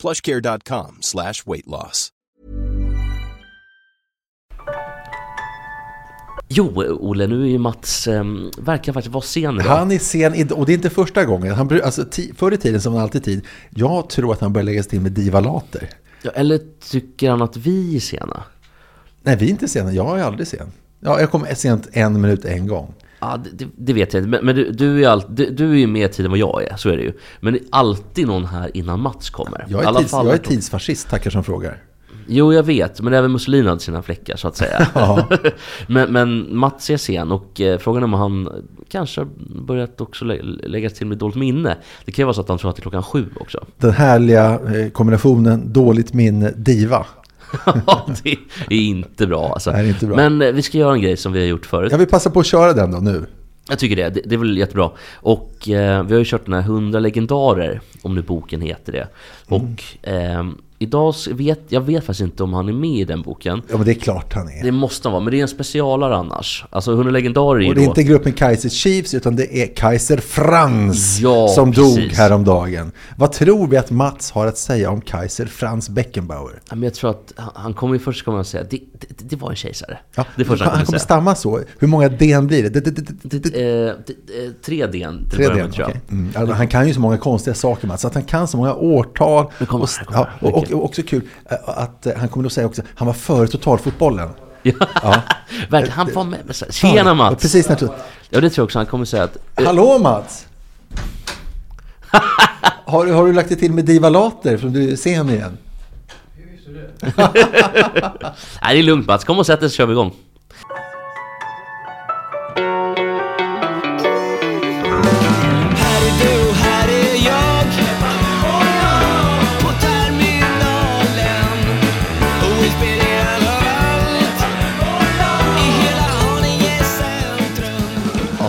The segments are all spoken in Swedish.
plushcare.com slash weight loss. Jo, Olle, nu är ju Mats, eh, verkar faktiskt vara sen idag. Han är sen, och det är inte första gången. Han, alltså, förr i tiden som han alltid tid. Jag tror att han börjar lägga sig till med divalater. Ja, eller tycker han att vi är sena? Nej, vi är inte sena. Jag är aldrig sen. Ja, jag kommer sent en minut en gång. Ja, det, det- vet jag inte. Men, men du, du, är all, du, du är ju mer tid än vad jag är, så är det ju. Men det är alltid någon här innan Mats kommer. Jag är, tids, jag är tidsfascist, tackar som frågar. Jo, jag vet. Men även Mussolini hade sina fläckar, så att säga. Ja. men, men Mats är sen och eh, frågan är om han kanske har börjat också lä lägga till med dåligt minne. Det kan ju vara så att han tror att det är klockan sju också. Den härliga eh, kombinationen dåligt minne, diva. Ja, det är inte bra alltså. Är inte bra. Men eh, vi ska göra en grej som vi har gjort förut. Jag vill passa på att köra den då nu. Jag tycker det. det. Det är väl jättebra. Och eh, vi har ju kört den här 100 legendarer, om nu boken heter det. Mm. Och ehm, idag vet jag vet faktiskt inte om han är med i den boken. Ja, men det är klart han är. Det måste han vara, men det är en specialare annars. Alltså 100 legendarer är ju Och det är då... inte gruppen Kaiser Chiefs utan det är Kaiser Franz Ja, som dog precis. häromdagen. Vad tror vi att Mats har att säga om Kaiser Franz Beckenbauer? Ja, Men jag tror att han, kommer ju först komma och säga det, det, det var en kejsare. Ja, det första han, han han kommer kommer stamma så. Hur många D blir det? tre D till Tre början D, med, tror jag. okej. mm. alltså, Han kan ju så många konstiga saker Mats, att han kan så många årtal. Kommer och, kommer och, och, Också kul eh, att eh, han kommer att säga också, han var före totalfotbollen. Ja. Verkligen, han var med. Tjena Mats! Precis när Ja, det tror jag också. Han kommer säga att... eh, Hallå Mats! har, du- har du lagt det till med divalater från du är sen igen? Nej, det är lugnt Mats. Kom och sätt dig så kör vi igång.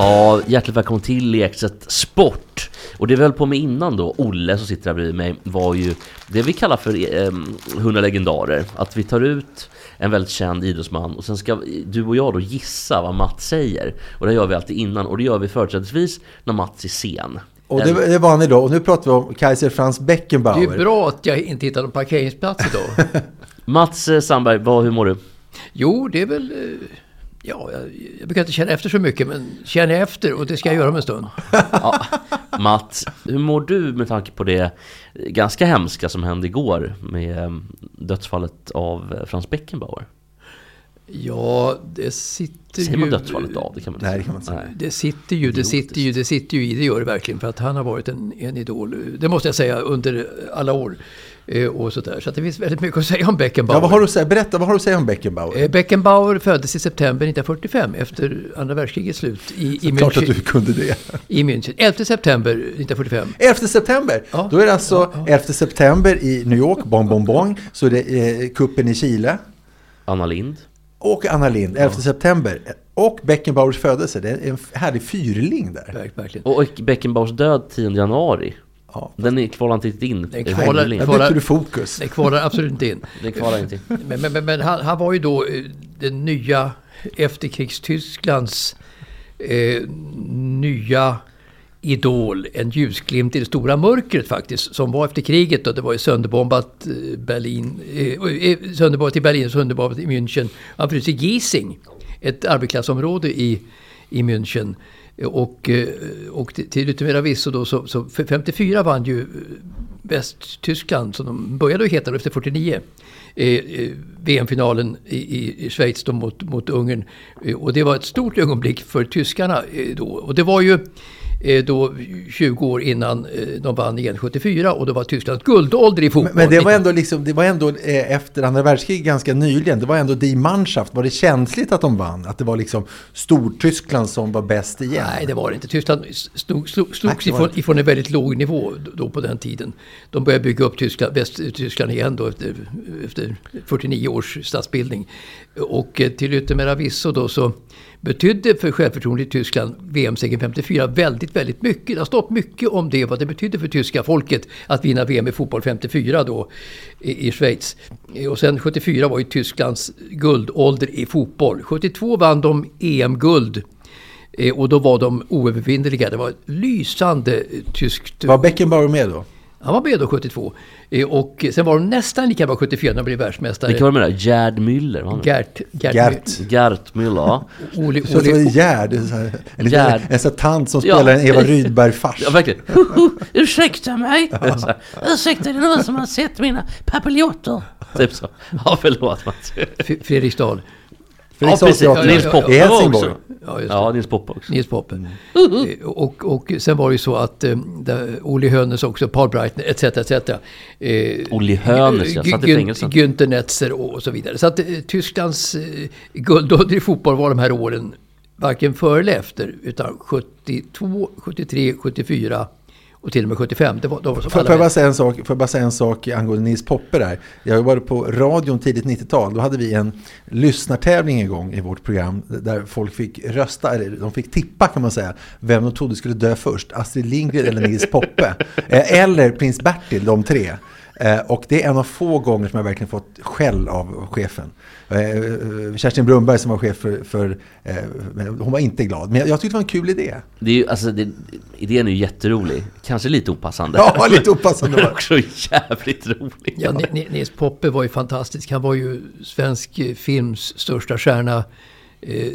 Ja, hjärtligt välkommen till Lekset Sport. Och det vi höll på med innan då, Olle som sitter här bredvid mig, var ju det vi kallar för eh, 100 legendarer. Att vi tar ut en väldigt känd idrottsman och sen ska du och jag då gissa vad Mats säger. Och det gör vi alltid innan och det gör vi företrädesvis när Mats är sen. Och det, det var han idag. Och nu pratar vi om Kaiser Franz Det är Beckenbauer. bra att jag inte hittade någon parkeringsplats idag. Mats eh, Sandberg, vad, hur mår du? Jo, det är väl... eh, Ja, jag, jag brukar inte känna efter så mycket, men känner jag efter och det ska jag göra om en stund. Ja, Mats, hur mår du med tanke på det ganska hemska som hände igår med eh, dödsfallet av eh, Frans Beckenbauer? Ja, det sitter Säger ju... man dödsfallet av? Det kan man inte Nej, det kan man inte säga. Det sitter ju, det sitter ju, det sitter ju i, det gör det verkligen. För att han har varit en, en idol, det måste jag säga, under alla år. Eh, och sådär. Så att det finns väldigt mycket att säga om Beckenbauer. Ja, vad har du att säga? Berätta, vad har du att säga om Beckenbauer? Eh, Beckenbauer föddes i september 1945 efter andra världskrigets slut i, i, Klart att München, du kunde det. i München. 11 september 1945. 11 september! Ja. Då är det alltså 11 september i New York, bong bong bong. Så är det eh, kuppen i Chile. Anna Lind. Och Anna Lind, 11 september. Och Beckenbauers födelse. Det är en härlig fyrling där. Verk- Verkligen. Och Beckenbauers död 10 januari. Ja. Den är kvalar inte riktigt in. Den kvalar-. Där kvalar- du fokus. Det kvalar absolut inte in. Den kvalar inte in. Men, men, men, men han, han var ju då eh, den nya efterkrigstysklands eh, nya idol, en ljusglimt i det stora mörkret faktiskt, som var efter kriget och det var ju sönderbombat eh, Berlin, eh, eh, sönderbombat i Berlin och sönderbombat i München. Han föddes i Giesing, ett arbetarklassområde i, i München. Och, eh, och till, yttermera visso då, så, så 54 vann ju eh, Västtyskland, som de började att heta då efter 49, eh, eh VM-finalen i, i, Schweiz då mot, mot Ungern. Eh, och det var ett stort ögonblick för tyskarna eh, då. Och det var ju då 20 år innan eh, de vann igen 74 och då var Tysklands guldålder i fotboll. Men det var ändå, liksom, det var ändå eh, efter andra världskriget ganska nyligen. Det var ändå Die Mannschaft. Var det känsligt att de vann? Att det var liksom Stortyskland som var bäst igen? Nej, det var det inte. Tyskland stod, stod, slogs ifrån, en väldigt låg nivå då på den tiden. De började bygga upp Tyskland, Västtyskland igen då efter, efter 49 års statsbildning. Och eh, till yttermera visso då så betydde för självförtroendet i Tyskland VM-segern 54 väldigt, väldigt mycket. Det har stått mycket om det, vad det betydde för tyska folket att vinna VM i fotboll 54 då i, i Schweiz. Och sen 74 var ju Tysklands guldålder i fotboll. 72 vann de EM-guld. Eh, och då var de oövervinnerliga. Det var ett lysande tyskt... Var Beckenbauer med då? Han var med då 72. Eh, Och sen var de nästan lika bra 74 när de blev världsmästare. Vilka var det med där? Gerd Müller? var han? Gert, Gert, Gert. Gert Müller, ja. Ole, Så det var Gerd, en Gerd. en sån tant som Ja. spelar en Eva Rydberg-fars. Ja, verkligen. Ursäkta mig! Ursäkta, det är någon som har sett mina papiljotter. Typ så. Ja, förlåt Mats. Fredriksdal. Fredriksdals Ja. Nils Poppe I Helsingborg. också. Ja. Ja, Nils Poppe också. Nils Poppe. Eh, Och, och sen var det ju så att eh, där Olle Hönes också, Paul Breitner etc. etc. Eh, Olle Hönes, jag satt i Gün- fängelse. Günther Netzer och, så vidare. Så att eh, Tysklands guldålder i fotboll var de här åren varken före eller efter. Utan 72, 73, 74 och till och med 75. Det var, de var Får jag bara säga en sak, får jag bara säga en sak angående Nils Poppe där. Jag jobbade på radion tidigt 90-tal. Då hade vi en lyssnartävling igång i vårt program. Där folk fick rösta, eller de fick tippa kan man säga. Vem de trodde skulle dö först. Astrid Lindgren eller Nils Poppe. Eh, Eller prins Bertil, de tre. Eh, Och det är en av få gånger som jag verkligen fått skäll av chefen. Eh, Kerstin Brunberg som var chef för, för eh, hon var inte glad. Men jag, jag tyckte det var en kul idé. Det är ju, alltså, det, idén är ju jätterolig. Kanske lite opassande. Ja, lite opassande Men också jävligt rolig. Ja, Ni- Ni- Nils Poppe var ju fantastisk. Han var ju svensk eh, films största stjärna eh,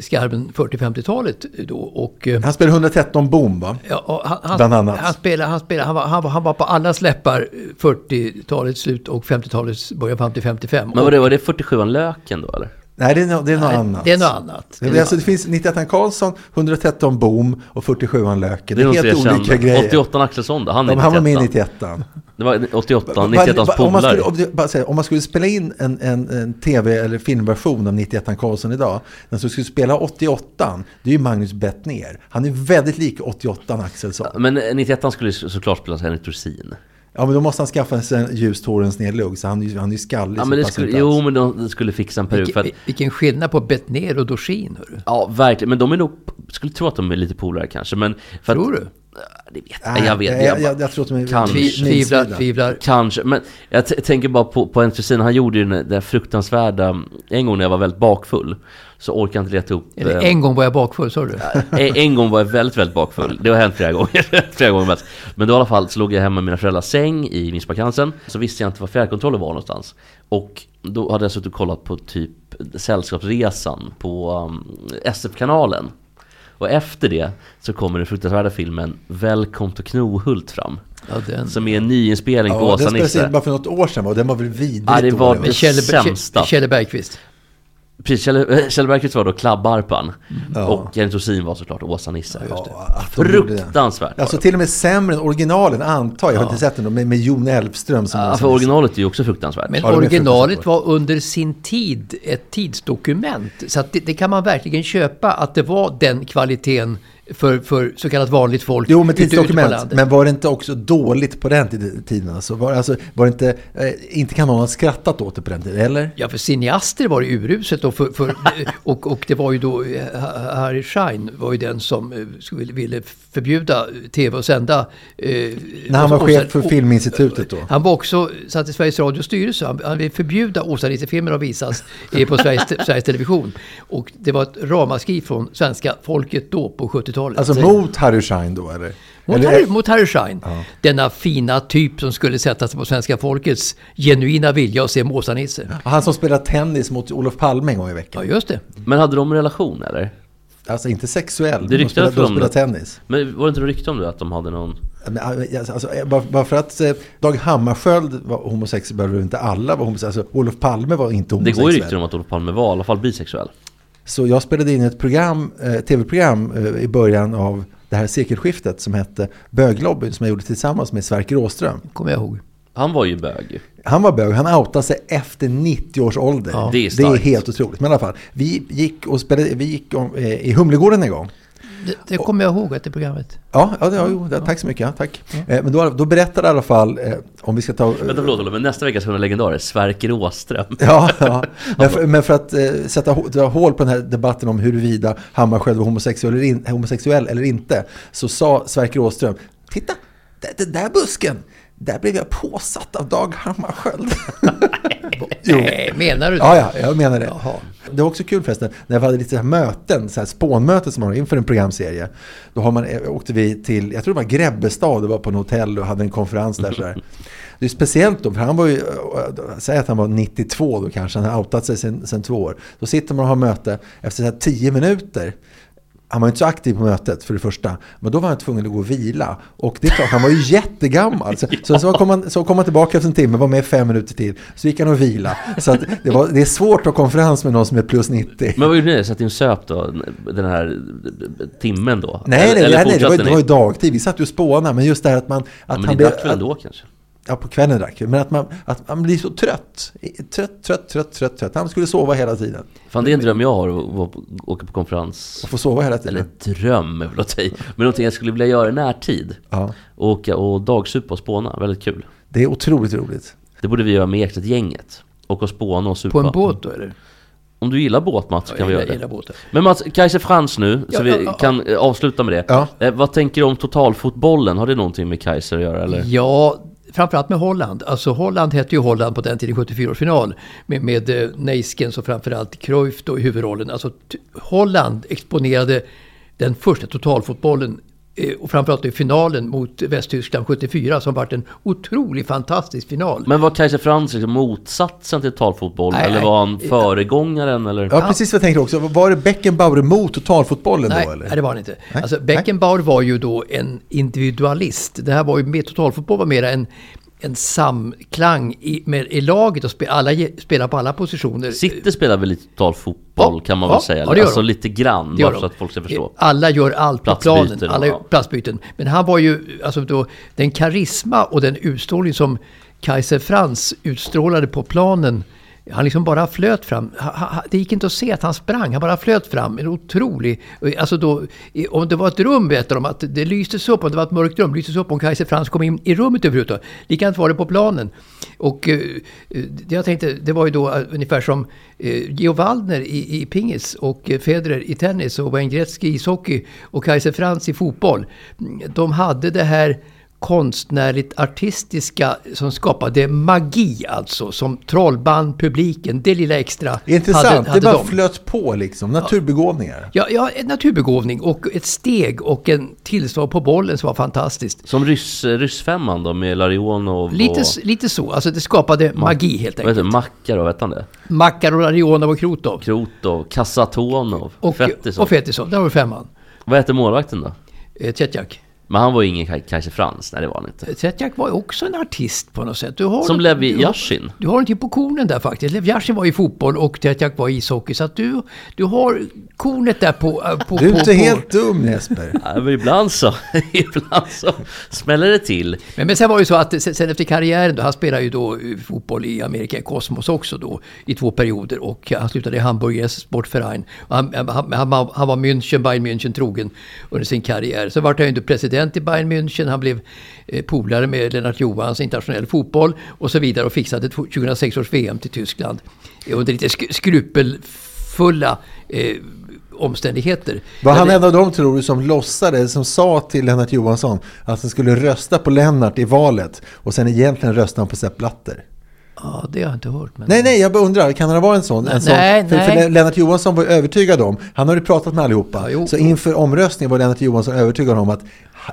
skarven 40-50-talet då. Och, eh, Han spelade 113 bom va? Ja, han, han, Bland annat. Han, spelade, han, spelade, han, var, han, var, han var på allas läppar eh, 40-talets slut och 50-talets början fram till 55. Men var det, var det 47 löken då eller? Nej, det är, no, det är något Nej, annat. Det är något annat. Det, är alltså, det finns 91 Karlsson, 113 Bom och 47 Löken. Det är Det är helt olika kända. grejer. 88 Axelsson då, han är han var med i 91 91 Det var 88, Bara- 91 bara- om, man skulle, polare. om, om man skulle spela in en, en, en tv eller filmversion av 91 Karlsson idag, den som skulle spela 88 det är ju Magnus Bettner. Han är väldigt lik 88 Axelsson. Men 91 skulle så- såklart spelas Henrik Dorsin. Ja, men då måste han skaffa sig en ljust hårens nedlugg, så han, är ju- han är ju skallig. Ja, så men det passar skulle, inte jo, men de de skulle fixa en peruk. För Vilken, att, vilken skillnad på Bettner och Dorsin. hörru. ja, verkligen. Men de är nog, skulle tro att de är lite polare kanske. Men för Tror att, du? Det vet Nej, jag. Jag vet. jag, Jag, jag, jag tror att de är Kanske. Tvi, tvivlar, tvivlar. Kanske, men jag t- tänker bara på, på en kusin, han gjorde ju den där fruktansvärda, en gång när jag var väldigt bakfull, så orkade jag inte leta upp... Eller eh, en gång var jag bakfull, sa du? en, en gång var jag väldigt, väldigt bakfull. Det har hänt flera gånger. flera gånger mest. Men då i alla fall så låg jag hemma i mina föräldrars säng i Minsparkansen. Så visste jag inte var fjärrkontrollen var någonstans. Och då hade jag suttit och kollat på typ Sällskapsresan på um, SF-kanalen. Och efter det så kommer den fruktansvärda filmen Välkommen till Knohult fram. Ja, den. Som är en nyinspelning på Ja, Åsa den spelades in bara för något år sedan och den var väl vidrigt Ja, det var dålig, det sämsta. Kjelle Bergqvist. Precis, Kjell, Kjell Bergqvist var då Klabbarpan. Ja. Och Jens Dorsin var såklart Åsa Nisse. Ja. Fruktansvärt. Alltså till och med sämre än originalen antar jag. Jag har inte sett den med, med Jon Elfström som Ja, var för originalet är ju också fruktansvärt. Men originalet fruktansvärt var under sin tid ett tidsdokument. Så att det, det kan man verkligen köpa att det var den kvaliteten för, för så kallat vanligt folk. Jo, men tidsdokument. Men var det inte också dåligt på den tid- tiden? Alltså, var, alltså, var det inte, eh, inte kan någon ha skrattat åt det på den tiden, eller? Ja, för cineaster var det uruset och, för, för, och, och det var ju då eh, Harry Schein var ju den som eh, skulle, ville förbjuda tv och sända. Eh, När han var chef och- för Filminstitutet då? Han var också satt i Sveriges Radios styrelse. Han, han ville förbjuda Åsa Nisse-filmer att visas eh, på Sveriges, Sveriges Television. Och det var ett ramaskri från svenska folket då på 70-talet. Alltså mot Harry Schein då, eller? Mot, eller Harry, mot Harry Schein. Denna fina typ som skulle sätta sig på svenska folkets genuina vilja att se Åsa-Nisse. Han som spelade tennis mot Olof Palme en gång i Ja, veckan. just det. Men hade de en relation eller? Alltså inte sexuell, Det de spelade, de det. spelade tennis. Men var det inte rykte om det? Att de hade någon... Alltså, eh, bara, bara för att eh, Dag Hammarskjöld var homosexuell behöver inte alla vara homosexuella. Alltså, Olof Palme var inte Det homosexuell. går ju rykten om att Olof Palme var i alla fall bisexuell. Så jag spelade in ett program, eh, tv-program eh, i början av det här sekelskiftet som hette Böglobbyn som jag gjorde tillsammans med Sverker Åström. Kommer jag ihåg. Han var ju bög. Han var bög, han outade sig efter 90 års ålder. Ja. Det är det är starkt. helt otroligt. Men i alla fall, vi gick, och spelade, vi gick om, eh, i Humlegården en gång. Det, det kommer jag ihåg att det programmet. Ja, ja, det, ja jo, det, tack så mycket. Ja, tack. Eh, men då, då berättade i alla fall, eh, om vi ska ta... Vänta förlåt, Olle, men nästa veckas 100 legendarer, Sverker Åström. Ja, ja. Men, för, men för att eh, sätta dra hål på den här debatten om huruvida Hammarskjöld var homosexuell eller, in, homosexuell eller inte, så sa Sverker Åström, titta, den där busken, där blev jag påsatt av Dag Hammarskjöld. jo. Nej, menar du det? Ja, ja, jag menar det. Jaha. Det var också kul förresten, när vi hade lite så här möten, så här spånmöten som man har inför en programserie. Då har man, eh, åkte vi till, jag tror det var Grebbestad, det var på en hotell och hade en konferens där. Så här. Det är speciellt då, för han var ju, eh, säg att han var 92 då kanske, han har outat sig sen två år. Då sitter man och har möte, efter så här 10 minuter, han var inte så aktiv på mötet för det första. Men då var han tvungen att gå och vila. Och det är klart, han var ju jättegammal. Så, så, så, kom han, så kom han tillbaka efter en timme, var med fem minuter till. Så gick han och vila. Så det, var, det är svårt att ha konferens med någon som är plus 90. Men vad gjorde ni? Satt ni och söp då? Den här timmen då? Nej, nej, Eller nej, det, var, det var ju dagtid. Vi satt ju och spånade. Men just det här att man... Att Ja, men han ni drack väl ändå kanske? Ja, på kvällen drack vi. Men att man, att man blir så trött. Trött, trött, trött, trött, trött. Han skulle sova hela tiden. Fan, det är en dröm jag har, att åka på konferens. Och få sova hela tiden. Eller dröm väl att ta i. Men någonting jag skulle vilja göra i närtid. Ja, Åka och dagsupa och spåna, väldigt kul. det är otroligt roligt. Det borde vi göra med Ekstedt-gänget. Åka och spåna och supa. På en båt då eller? Om du gillar båt Mats så kan vi jag göra det. gillar båtar. Men Mats, Kaiser Frans nu, så Ja, vi ja, ja. kan eh, avsluta med det. Ja. Eh, vad tänker du om totalfotbollen? Har det någonting med Kaiser att göra eller? Ja, framförallt med Holland. Alltså Holland hette ju Holland på den tiden, 74-årsfinal. Med, med eh, Neiskens och framförallt Cruyff då i huvudrollen. Alltså Holland exponerade den första totalfotbollen och framförallt i finalen mot Västtyskland 74 som varit en otroligt fantastisk final. Men var Kaiser Frans liksom motsatsen till totalfotboll? Nej, eller var han föregångaren eller? Ja, precis vad jag tänkte också. Var det Beckenbauer mot totalfotbollen Nej, då eller? nej, det var han inte. Nej, Alltså, Beckenbauer var ju då en individualist. Det här var ju mer, totalfotboll var mer en, en samklang i, med, i laget och spe, alla spelar på alla positioner. City spelar väl lite totalfotboll Ja, kan man ja, väl säga? ja, det gör alltså de. lite grann, bara så att folk ska förstå. Alla gör allt på planen. Alla ja. gör platsbyten. Men han var ju, alltså då, den karisma och den utstrålning som Kaiser Franz utstrålade på planen. Han liksom bara flöt fram. Det gick inte att se att han sprang. Han bara flöt fram. En otrolig... Alltså då, om det var ett rum vet de att det lystes upp. Om det var ett mörkt rum lystes upp om Kaiser Franz kom in i rummet överhuvudtaget. Likadant var det på planen. Och det jag tänkte, det var ju då eh, ungefär som Geo Waldner i, i pingis och Federer i tennis och Wayne Gretzky i ishockey och Kaiser Franz i fotboll. De hade det här konstnärligt artistiska som skapade magi alltså. Som trollband publiken, det lilla extra. Intressant, hade, hade det bara de. flöt på liksom. Naturbegåvningar. Ja, ja, en naturbegåvning och ett steg och en tillslag på bollen som var fantastiskt. Som ryss, ryssfemman då med Larionov Lite, och... lite så, alltså det skapade magi helt Vad enkelt. Makarov, vet han det? Makarov, Larionov och Krutov. Krotov, Kasatonov, Och, Fetisov. och Fetisov, där har vi femman. Vad heter målvakten då? Eh, Tjetjak. Men han var ju ingen Ka- Kaiser Frans, nej det var han inte. Tjetjak var ju också en artist på något sätt. Du har Som har- Yashin. Du har någonting på kornen där faktiskt. Lev Yashin var i fotboll och Tjetjak var i ishockey. Så att du, du har kornet där på... eh, på Du är på, inte på, helt dum Jesper. Ja, men ibland så, ibland så smäller det till. Men, men sen var det ju så att sen, efter karriären då, han spelade ju då eh, fotboll i Amerika, i Cosmos också då, i två perioder. Och han slutade i Hamburg Sportverein. Han, han, han, var- han var München, Bayern München trogen under sin karriär. Så vart han ju inte president i Bayern München. Han blev eh, polare med Lennart Johans internationell fotboll och så vidare och fixade 2006 års VM till Tyskland. Under lite sk- skrupelfulla eh, omständigheter. Var han en av dem tror du som låtsades, som sa till Lennart Johansson att han skulle rösta på Lennart i valet och sen egentligen röstade han på Sepp Blatter? Ja, det har jag inte hört. Men... Nej, nej, jag bara undrar, kan han vara en sån? En sån? Nej, för, nej. för Lennart Johansson var övertygad om, han har ju pratat med allihopa, Ja, jo. så inför omröstningen var Lennart Johansson övertygad om att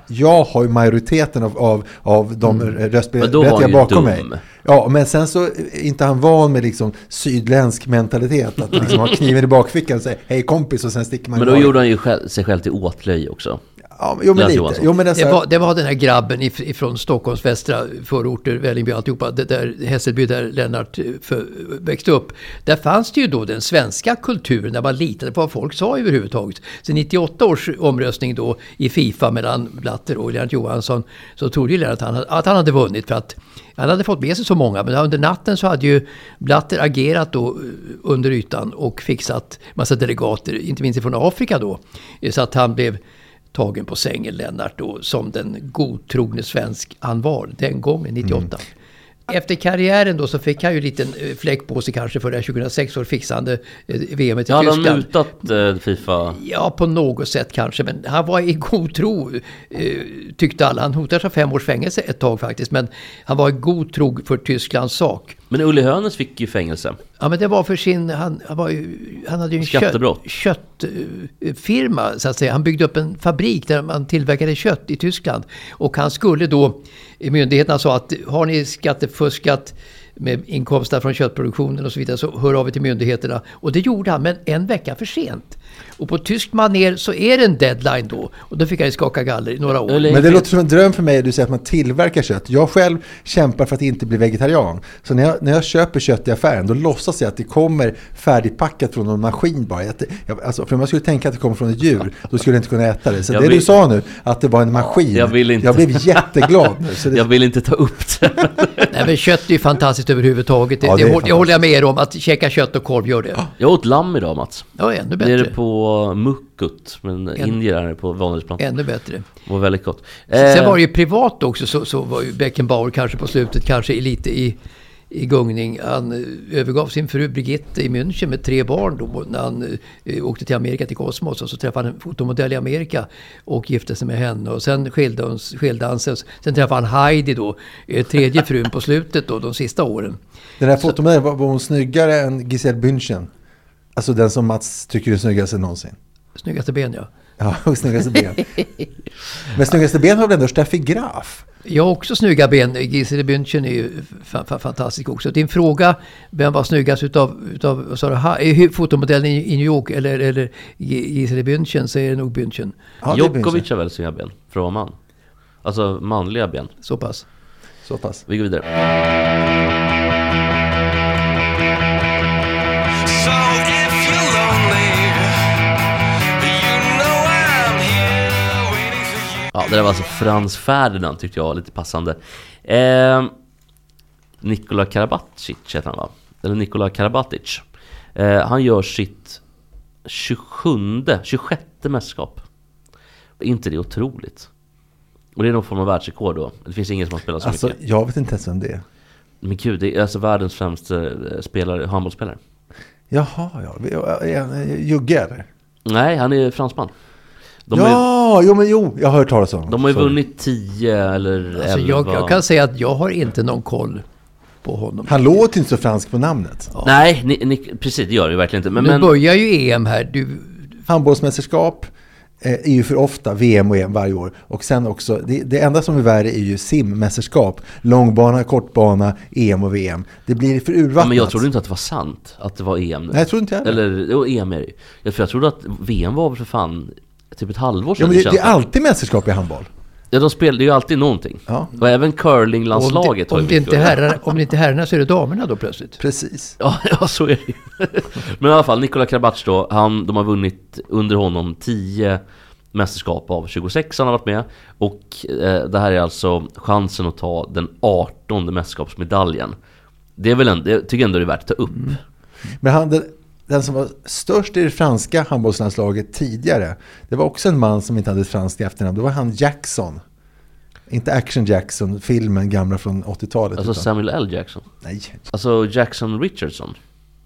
jag har ju majoriteten av, av, av de han röstberättigade bakom dum. mig. Ja, men sen så är inte han van med liksom sydländsk mentalitet, att liksom ha kniven i bakfickan och säga hej kompis och sen sticker man Men då gjorde han ju själv, sig själv till åtlöje också. Ja, jo, men lite. Jo, men alltså, Det var, det var den här grabben if- ifrån Stockholms västra förorter, Vällingby och alltihopa, det där Hässelby där Lennart eh, för, växte upp. Där fanns det ju då den svenska kulturen där man litade på vad folk sa överhuvudtaget. Så 98 års omröstning då i Fifa mellan Blatter och Lennart Johansson så trodde ju Lennart att han, att han hade vunnit för att han hade fått med sig så många. Men under natten så hade ju Blatter agerat då eh, under ytan och fixat massa delegater, inte minst från Afrika då. Så att han blev tagen på sängen, Lennart, då, som den godtrogne svensk han var den gången, 98. Efter karriären då så fick han ju en liten eh, fläck på sig kanske för det här 2006 år fixande eh, VM i Ja, hade han Tyskland. mutat eh, Fifa? Ja, på något sätt kanske. Men han var i god tro, eh, tyckte alla. Han hotades av fem års fängelse ett tag faktiskt. Men han var i god tro för Tysklands sak. Men Ulle Hönes fick ju fängelse. Ja, men det var för sin... Han, han, var ju, han hade ju en Skattebrott. kött, köttfirma, så att säga. Han byggde upp en fabrik där man tillverkade kött i Tyskland. Och han skulle då... Myndigheterna sa att har ni skattefuskat med inkomsterna från köttproduktionen och så vidare så hör av er till myndigheterna. Och det gjorde han, men en vecka för sent. Och på tysk maner så är det en deadline då. Och då fick han ju skaka galler i några år. Men det låter som en dröm för mig, du säger att man tillverkar kött. Jag själv kämpar för att inte bli vegetarian. Så när jag, när jag köper kött i affären, då låtsas jag att det kommer färdigpackat från någon maskin bara. Jag, jag, alltså, för om jag skulle tänka att det kommer från ett djur, då skulle jag inte kunna äta det. Så Jag det vill- du sa nu, att det var en maskin. Jag vill inte- Jag blev jätteglad nu. Så det, Jag vill inte ta upp det. Nej, men kött är ju fantastiskt överhuvudtaget. Det, Ja, det det, är håller- jag håller jag med er om. Att käka kött och korv gör det. Jag åt lamm idag Mats. Ja, ännu bättre. Nere på Mukkut, men indier är det på Vanadinsplan. Ännu bättre. Det var väldigt gott. Sen Eh, var det ju privat också så, så var ju Beckenbauer kanske på slutet kanske i lite i, i gungning. Han eh, övergav sin fru Brigitte i München med tre barn då när han eh, åkte till Amerika till Cosmos och så träffade han en fotomodell i Amerika och gifte sig med henne och sen skilde, hon, skilde han sig. Sen träffade han Heidi då, eh, tredje frun på slutet då, de sista åren. den här fotomodellen, var, var hon snyggare än Giselle Bündchen? Alltså den som Mats tycker är snyggast någonsin. Snyggaste ben ja. Ja, och snyggaste ben. Men snyggaste ben har väl ändå Steffi Graf? Jag har också snygga ben. Gisele Bündchen är ju fa- fa- fantastisk också. Din fråga, vem var snyggast utav, utav vad sa du, Ha- fotomodellen i, New York eller, eller Gi- Gisele Bündchen så är det nog Bündchen. Ja, Djokovic har väl sina ben, för att vara man. Alltså manliga ben. Så pass. Så pass. Vi går vidare. Ja, det där var alltså Frans Ferdinand tyckte jag var lite passande. Eh, Nikola Karabatic heter han va? Eller Nikola Karabatic. Eh, han gör sitt 27, 26 mästerskap. Är inte det otroligt? Och det är någon form av världsrekord då. Det finns ingen som har spelat så Alltså, mycket. jag vet inte ens vem det är. Men gud, det är alltså världens främsta eh, spelare, handbollsspelare. Jaha, ja. Är han Jugge eller? Nej, han är fransman. De ju, ja, jo men jo, jag har hört talas om honom. de har ju vunnit 10 eller 11. Alltså jag, jag kan säga att jag har inte någon koll på honom. Han låter inte så fransk på namnet. Nej, ni, ni, precis det gör det ju verkligen inte. Men, nu men, börjar ju EM här. Du, Handbollsmästerskap eh, är ju för ofta VM och EM varje år. Och sen också, det, det enda som är värre är ju simmästerskap. Långbana, kortbana, EM och VM. Det blir för urvattnat. Ja, men jag trodde inte att det var sant att det var EM nu. Nej, jag tror inte jag heller. Eller, jo, EM är det ju. Jag, jag trodde att VM var för fan typ ett halvår Ja, sedan. men det, det är alltid mästerskap i handboll. Ja, de spelar, det är ju alltid någonting. Ja. Och även om, curlinglandslaget det, har om, ju det mycket inte herrar, om det inte är herrarna så är det damerna då plötsligt. Precis. Ja, ja, så är det ju. Men i alla fall, Nikola Karabatic då, han, de har vunnit under honom 10 mästerskap av 26 han har varit med. Och eh, det här är alltså chansen att ta den 18 mästerskapsmedaljen. Det är väl en, det tycker jag ändå det är värt att ta upp. Men han, den, den som var störst i det franska handbollslandslaget tidigare, det var också en man som inte hade ett franskt efternamn. Det var han Jackson. Inte Action Jackson, filmen gamla från 80-talet. Alltså utan- Samuel L. Jackson. Nej, Alltså Jackson Richardson.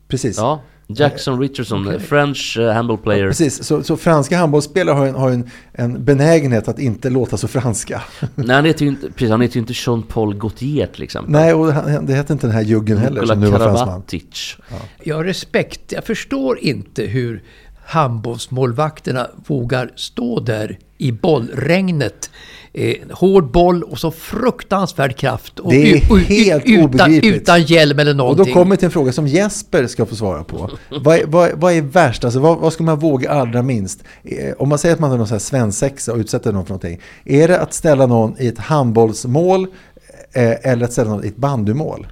precis. Ja, Jackson Richardson, French uh, handball player. Precis, så, så franska handbollsspelare har, en, har en, en benägenhet att inte låta så franska. Nej, han heter ju inte, precis, han heter ju inte Jean-Paul Gaultier till exempel. Nej, och han, det hette inte den här juggen heller Nikola som nu var fransman. Karabatic. Jag har respekt. Jag förstår inte hur handbollsmålvakterna vågar stå där i bollregnet. Eh, hård boll och så fruktansvärd kraft. Och Det är helt utan, obegripligt. utan hjälm eller Och någonting. då kommer vi till en fråga som Jesper ska få svara på. vad, är, vad, vad är värst? Alltså, vad, vad ska man våga allra minst? Eh, Om man säger att man har någon svensexa och utsätter någon för någonting. Är det att ställa någon i ett handbollsmål eh, eller att ställa någon i ett bandymål?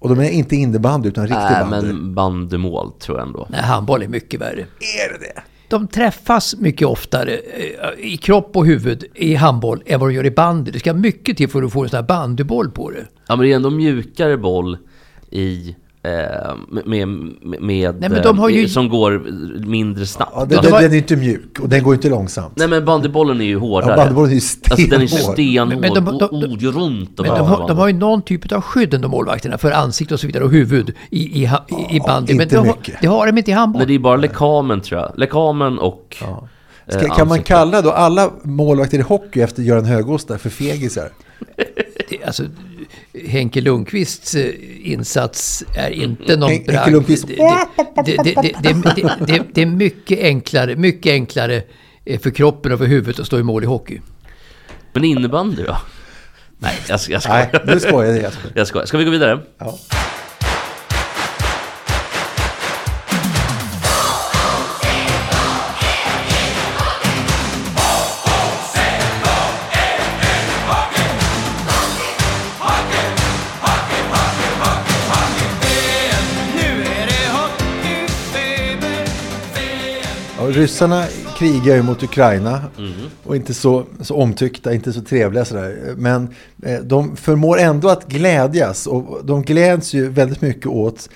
Och de är inte innebandy utan riktig Nej, bandy. men bandymål tror jag ändå. Nej, handboll är mycket värre. Är det det? De träffas mycket oftare eh, i kropp och huvud i handboll än vad de gör i bandy. Det ska mycket till för att få en sån här bandyboll på det. Ja, men det är ändå mjukare boll i... Eh, med, med, med Nej, men de har ju- eh, som går mindre snabbt. Ja, den, Alltså, den, den är inte mjuk och den går inte långsamt. Nej men bandybollen är ju hårdare. Ja, bandybollen är ju Alltså den är stenhård. stenhård Men de- de- och oger runt. Men de, har, de har ju någon typ av skydd ändå målvakterna för ansikte och så vidare och huvud i, i, i, i bandy. Men inte de har, mycket. det har de inte i handboll. Men det är bara lekamen tror jag. Lekamen och... Ja. eh, Ska, kan man kalla då alla målvakter i hockey efter Göran Högås för fegisar? Alltså, Henke Lundqvists eh, insats är inte någon Henke bragd. Lundqvist- Det, det, det, det, det, det, det, det är mycket enklare, mycket enklare eh, för kroppen och för huvudet att stå i mål i hockey. Men innebandy då? Nej, jag, ska- jag Nej, skojar. nu skojar jag Jesper. Jag skojar. Ska vi gå vidare? Ja. Ryssarna krigar ju mot Ukraina och inte så, så omtyckta, inte så trevliga sådär. Men eh, de förmår ändå att glädjas och de gläds ju väldigt mycket åt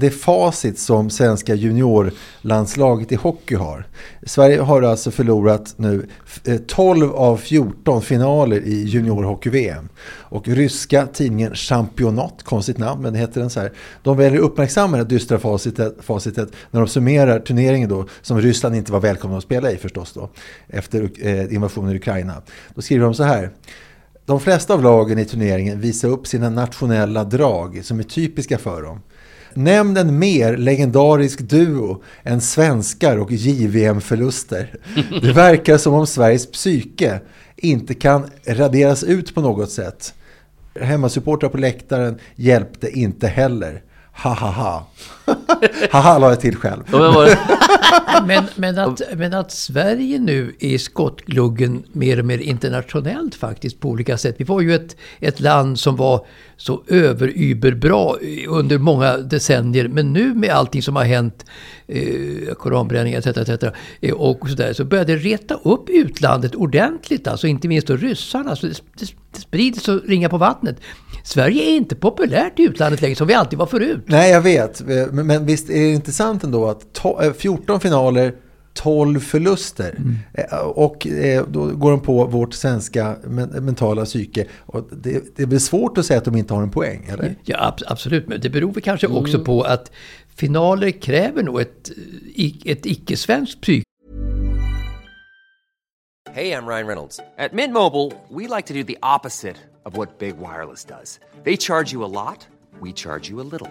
det facit som svenska juniorlandslaget i hockey har. Sverige har alltså förlorat nu eh, 12 av 14 finaler i juniorhockey-VM. Och ryska tidningen Championat, konstigt namn men det heter den så här. De väljer att uppmärksamma det dystra facitet, facitet när de summerar turneringen då som Ryssland inte var välkomna att spela i förstås då. Efter eh, invasionen i Ukraina. Då skriver de så här. De flesta av lagen i turneringen visar upp sina nationella drag som är typiska för dem. Nämn en mer legendarisk duo än svenskar och JVM-förluster. Det verkar som om Sveriges psyke inte kan raderas ut på något sätt. Hemmasupportrar på läktaren hjälpte inte heller. Ha ha ha. Haha la jag till själv. Men, men, att, men att Sverige nu är i skottgluggen mer och mer internationellt faktiskt på olika sätt. Vi var ju ett, ett land som var så överyberbra under många decennier. Men nu med allting som har hänt, eh, koranbränning etc. etc. eh, och sådär, så började det reta upp utlandet ordentligt. Alltså inte minst då ryssarna. Så det, det, sprider så ringa på vattnet. Sverige är inte populärt i utlandet längre som vi alltid var förut. Nej, jag vet. Men, men visst är det intressant ändå att to- eh, 14 finaler, 12 förluster. Eh, Och eh, då går de på vårt svenska men- mentala psyke. Och det, det blir svårt att säga att de inte har en poäng, eller? Ja, ab- absolut. Men det beror väl kanske också på att finaler kräver nog ett, ett icke-svenskt psyke. Hey, I'm Ryan Reynolds. At Mint Mobile, we like to do the opposite of what Big Wireless does. They charge you a lot, we charge you a little.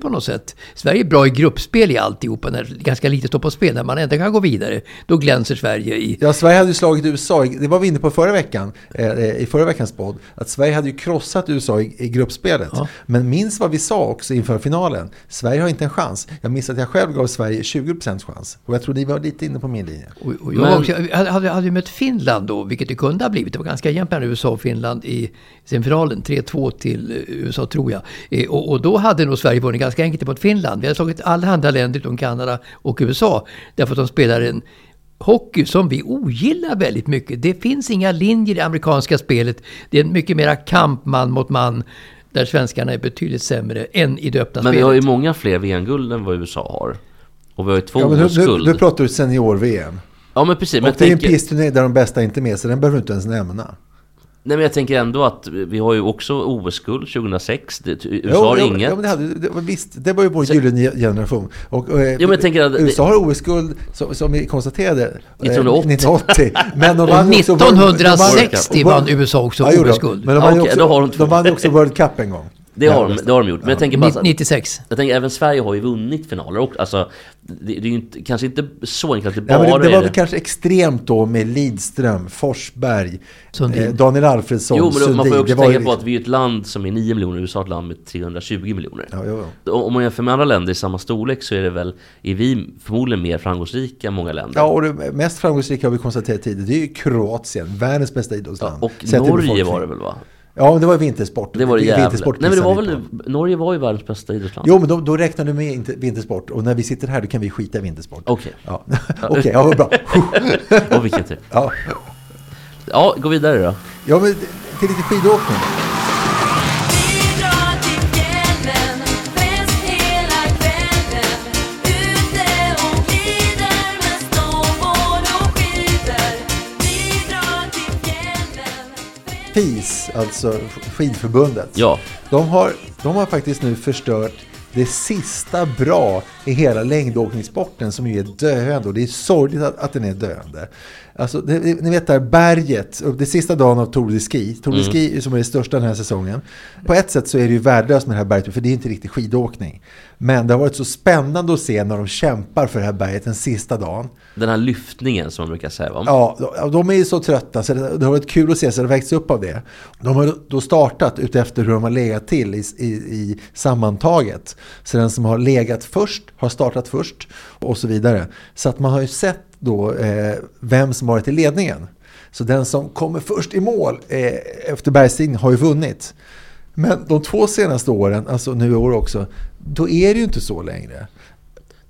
På något sätt. Sverige är bra i gruppspel i alltihopa, när ganska lite står på spel. När man ändå kan gå vidare, då glänser Sverige i... Ja, Sverige hade ju slagit USA, det var vi inne på förra veckan, eh, i förra veckans podd, att Sverige hade ju krossat USA i, i gruppspelet. Ja. Men minns vad vi sa också inför finalen, Sverige har inte en chans. Jag minns att jag själv gav Sverige 20% chans. Och jag tror ni var lite inne på min linje. Och, och jag Men- också, hade, hade, hade ju mött Finland då, vilket det kunde ha blivit. Det var ganska jämnt mellan USA och Finland i semifinalen. 3-2 till eh, USA tror jag. Eh, Och, och då hade nog Sverige vunnit ganska enkelt mot Finland. Vi hade slagit alla andra länder utom Kanada och USA. Därför att de spelar en hockey som vi ogillar väldigt mycket. Det finns inga linjer i det amerikanska spelet. Det är mycket mera kamp man mot man. Där svenskarna är betydligt sämre än i det öppna Men vi spelet. har ju många fler VM-guld än vad USA har. Och vi har ju två Ja, men nu, nu, OS-guld. nu pratar du senior-VM. Ja men precis. Men Och jag det är en tänker, pissturné där de bästa inte är med, så den behöver du inte ens nämna. Nej, men jag tänker ändå att vi har ju också OS-guld 2006. Det, USA Jo, har jo, inget. Ja, men det, hade, det, visst, det var ju vår gyllene generation. Och, och, eh, men jag tänker att- USA har OS-guld, som, som vi konstaterade, eh, 1980. 1980. Men de vann ju också World- de vann- 1960 vann USA också Ja. OS-guld. Men de vann, ju okej, också, de vann ju också World Cup en gång. Det har, de, det har de gjort. Men jag tänker bara... så att- 96. Jag tänker även Sverige har ju vunnit finaler och alltså det, det är ju inte, kanske inte så enkelt att det Ja, bara men det, det är var det. väl kanske extremt då med Lidström, Forsberg, Sundin. eh, Daniel Alfredsson, Jo, men då, man får ju Sundin. också tänka ju på att liksom- vi är ett land som är 9 miljoner, USA är ett land med 320 miljoner. Ja, jo, jo. Om man jämför med andra länder i samma storlek så är det väl, är vi förmodligen mer framgångsrika än många länder. Ja, och det mest framgångsrika har vi konstaterat tidigare, det är ju Kroatien, världens bästa Ja, idrottsland. och Norge var det väl va? Ja, men det var vintersport. Det var det. Vintersport Nej men det var väl. Norge var ju världens bästa idrottsland. Jo, men då, då räknar du med inte vintersport. Och när vi sitter här, då kan vi skita i vintersport. Okej. Ja, Okej, ja, vad bra. Och vilken tur. Ja, Ja, gå vidare då. ja men till lite skidåkning. FIS, alltså skidförbundet. Ja. De har, de har faktiskt nu förstört det sista bra i hela längdåkningssporten som ju är döende. Och det är sorgligt att, att den är döende. Alltså, det, ni vet där berget, det sista dagen av Tour de Ski. Tour de Ski som är det största den här säsongen. På ett sätt så är det ju värdelöst med det här berget för det är inte riktigt skidåkning. Men det har varit så spännande att se när de kämpar för det här berget den sista dagen. Den här lyftningen som man brukar säga va? Ja, de- de är ju så trötta så det, det har varit kul att se så det växt upp av det. De har då startat utefter hur de har legat till i, i, i sammantaget. Så den som har legat först har startat först och så vidare. Så att man har ju sett då eh, vem som varit i ledningen. Så den som kommer först i mål eh, efter bergstigning har ju vunnit. Men de två senaste åren, alltså nu i år också, då är det ju inte så längre.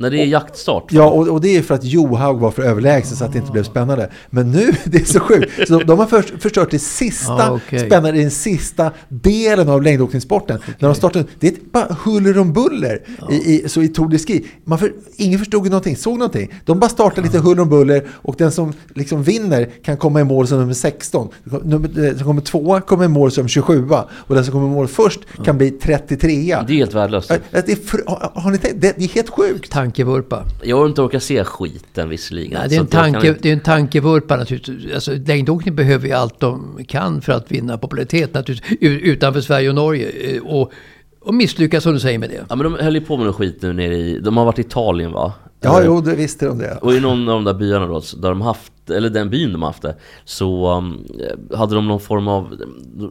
När det är jaktstart. Ja, och, och det är för att Johaug var för överlägsen så att det inte blev spännande. Men nu, det är så sjukt. Så de, de har först, förstört det sista Ah, okej. spännande, den sista delen av längdåkningssporten. När de startade, det är bara huller om buller i, i, så i Tour de Ski. Man för, ingen förstod någonting, såg någonting. De bara startade lite huller om buller och den som liksom vinner kan komma i mål som nummer 16. Nummer, eh, som kommer tvåa kommer i mål som 27 och den som kommer i mål först kan bli 33 Det är helt värdelöst. Det är, har, har ni tänkt? Det, det är helt sjukt. Tankevurpa. Jag har inte orkat se skiten visserligen. Nej, det, är en tanke, inte- det är en tankevurpa naturligtvis. Alltså, längdåkning behöver ju allt de kan för att vinna popularitet naturligtvis. Utanför Sverige och Norge. Eh, Och, och misslyckas som du säger med det. Ja men de höll ju på med någon skit nu nere i... De har varit i Italien va? Ja, jo, det visste de det. Och i någon av de där byarna då, där de haft, eller den byn de haft det, så um, hade de någon form av,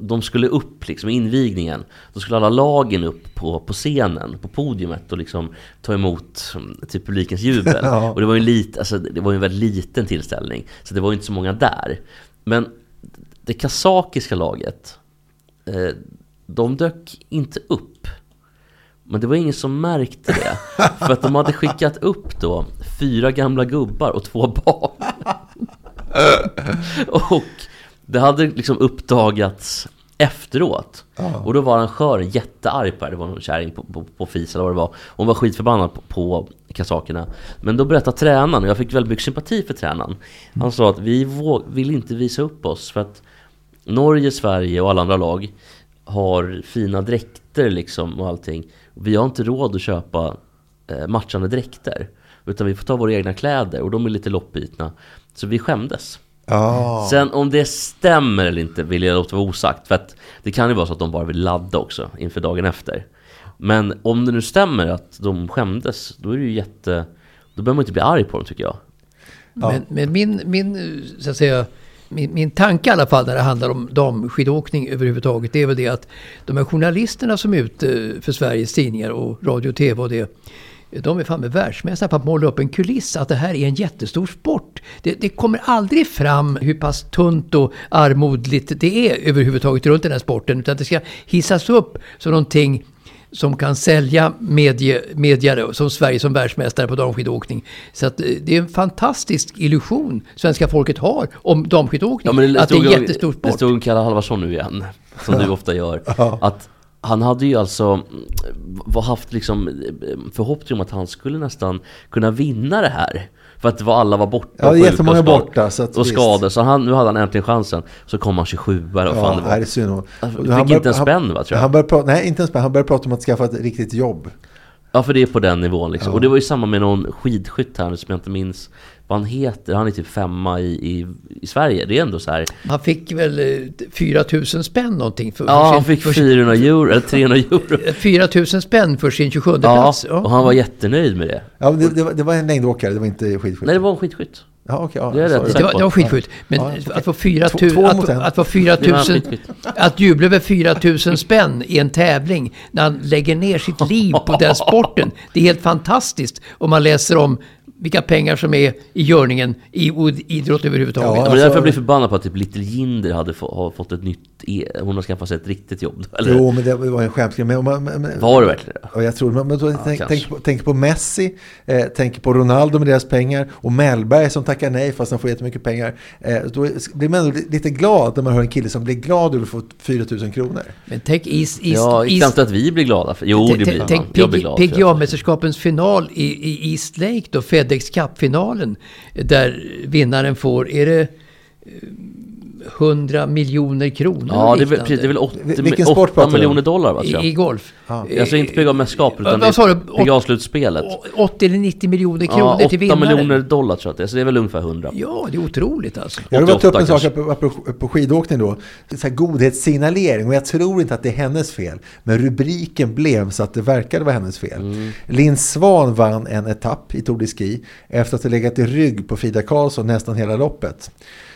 de skulle upp liksom invigningen. Då skulle alla lagen upp på, på scenen, på podiumet och liksom ta emot um, till publikens jubel. Ja. Och det var ju en lit, alltså, det var en väldigt liten tillställning, så det var ju inte så många där. Men det kazakiska laget, eh, de dök inte upp. Men det var ingen som märkte det. För att de hade skickat upp då fyra gamla gubbar och två barn. Och det hade liksom uppdagats efteråt. Och då var arrangören jättearg på det. Det var någon kärring på, på, på FIS eller vad det var. Hon var skitförbannad på, på kasakerna. Men då berättade tränaren, och jag fick väldigt mycket sympati för tränaren. Han sa att vi vå- vill inte visa upp oss för att Norge, Sverige och alla andra lag har fina dräkter liksom och allting. Vi har inte råd att köpa eh, matchande dräkter. Utan vi får ta våra egna kläder och de är lite loppbitna. Så vi skämdes. Ja. Sen om det stämmer eller inte vill jag låta vara osagt. För att det kan ju vara så att de bara vill ladda också inför dagen efter. Men om det nu stämmer att de skämdes, då är det ju jätte... Då behöver man inte bli arg på dem tycker jag. Men, men min, min, så att säga, min, min tanke i alla fall när det handlar om damskidåkning överhuvudtaget, det är väl det att de här journalisterna som är ute eh, för Sveriges tidningar och radio och tv och det, de är fan med världsmästare på att måla upp en kuliss att det här är en jättestor sport. Det, det kommer aldrig fram hur pass tunt och armodligt det är överhuvudtaget runt den här sporten. Utan det ska hissas upp som någonting som kan sälja medie, media som Sverige som världsmästare på damskidåkning. Så att eh, det är en fantastisk illusion svenska folket har om damskidåkning. att det är en jättestor Det sport. stod om Kalle Halvarsson nu igen, som du ofta gör. Att han hade ju alltså mm, haft liksom eh, förhoppning om att han skulle nästan kunna vinna det här. För att det var, alla var borta Ja, det jättemånga och borta, så att och skadade. Så han, nu hade han äntligen chansen. Så kom han 27 eller vad fan Ja, det det var. är synd. om- Alltså, fick han inte en han- spänn, va, tror jag. Han började prata, nej, inte en spänn. Han började prata om att skaffa ett riktigt jobb. Ja för det är på den nivån liksom. Och det var ju samma med någon skidskytt här som jag inte minns vad han heter. Han är typ femma i, i, i Sverige. Det är ändå så här. Han fick väl eh, 4 000 spänn någonting. För, Ja för han sin, fick för sin- 400 euro, eller 300 euro. 4 000 spänn för sin 27 Ja, plats. och han var jättenöjd med det. Ja, det, det, var, det var en längdåkare, det var inte skidskytte. Nej det var en skidskytt. Ja, okej. ja, Det är rätt sorry. Det var, det var skitskytt. Men Ja, okej. att få 4 Två- 000, två att, att få 4 Det var en 000, skitskytt. att jubla över 4 000 spänn i en tävling när han lägger ner sitt liv på den sporten. Det är helt fantastiskt om man läser om vilka pengar som är i görningen i idrott överhuvudtaget. Ja, men det är alltså- därför jag blir förbannad på att typ Little Jinder hade få, har fått ett nytt... E hon har skaffat sig ett riktigt jobb. Eller? Jo, men det var en skämtgrej. Men, men, men, Var det verkligen det? Ja, jag tror men, men då, tänk, tänk, på, tänk på Messi, eh, tänk på Ronaldo med deras pengar och Mellberg som tackar nej fast han får jättemycket pengar. Eh, då blir man ändå lite glad när man hör en kille som blir glad över att få 4 000 kronor. Men tänk East, East, Ja, East, knappt att vi blir glada för. Jo, det blir man. Tänk. PGA-mästerskapens final i, i East Lake då, Fedex Cup-finalen. Där vinnaren får, är det eh, 100 miljoner kronor Ja, det är, precis, det är väl Vil- vilken 8, sport 8 pratar du om? miljoner dollar va, tror I, i jag. golf. Alltså inte PGA-mästerskapet utan? PGA-slutspelet. 80 eller 90 miljoner kronor Ja, till 8 vinnaren. miljoner dollar tror jag att det är, så det är väl ungefär 100. Ja, det är otroligt alltså. Jag vill ta upp en 88 sak på skidåkning då. Så här godhetssignalering och jag tror inte att det är hennes fel. Men rubriken blev så att det verkade vara hennes fel. Mm. Linn Svan vann en etapp i Tour de Ski efter att ha legat i rygg på Frida Karlsson nästan hela loppet.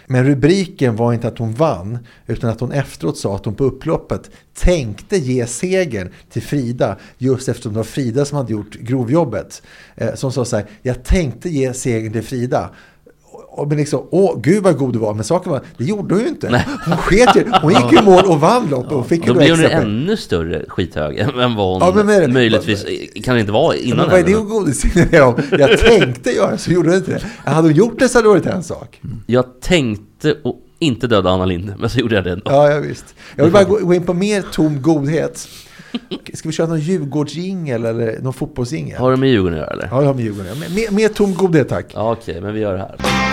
Men rubriken var inte att hon vann utan att hon efteråt sa att hon på upploppet tänkte ge segern till Frida just eftersom det var Frida som hade gjort grovjobbet. Eh, som sa så här, jag tänkte ge segern till Frida. Och men liksom, åh gud vad god du var. Men saken var, det gjorde hon ju inte. Hon sket ju. Hon gick ju mål och vann loppet och fick ju Då blir hon poäng. ännu större skithög än vad hon Ja, men det? möjligtvis kan det inte vara Ja, innan Men vad är det hon godisignalerar om? Jag tänkte göra så gjorde hon inte det. Hade hon gjort det så hade det varit en sak. Jag tänkte och inte döda Anna Lind, men så gjorde jag det ändå. Ja, ja visst. Jag vill bara gå in på mer tom godhet. Ska vi köra någon Djurgårdsjingel eller någon fotbollsjingel? Har det med Djurgården att göra eller? Ja, det har med Djurgården att göra. Mer, mer tom godhet tack. Ja okej, men vi gör det här.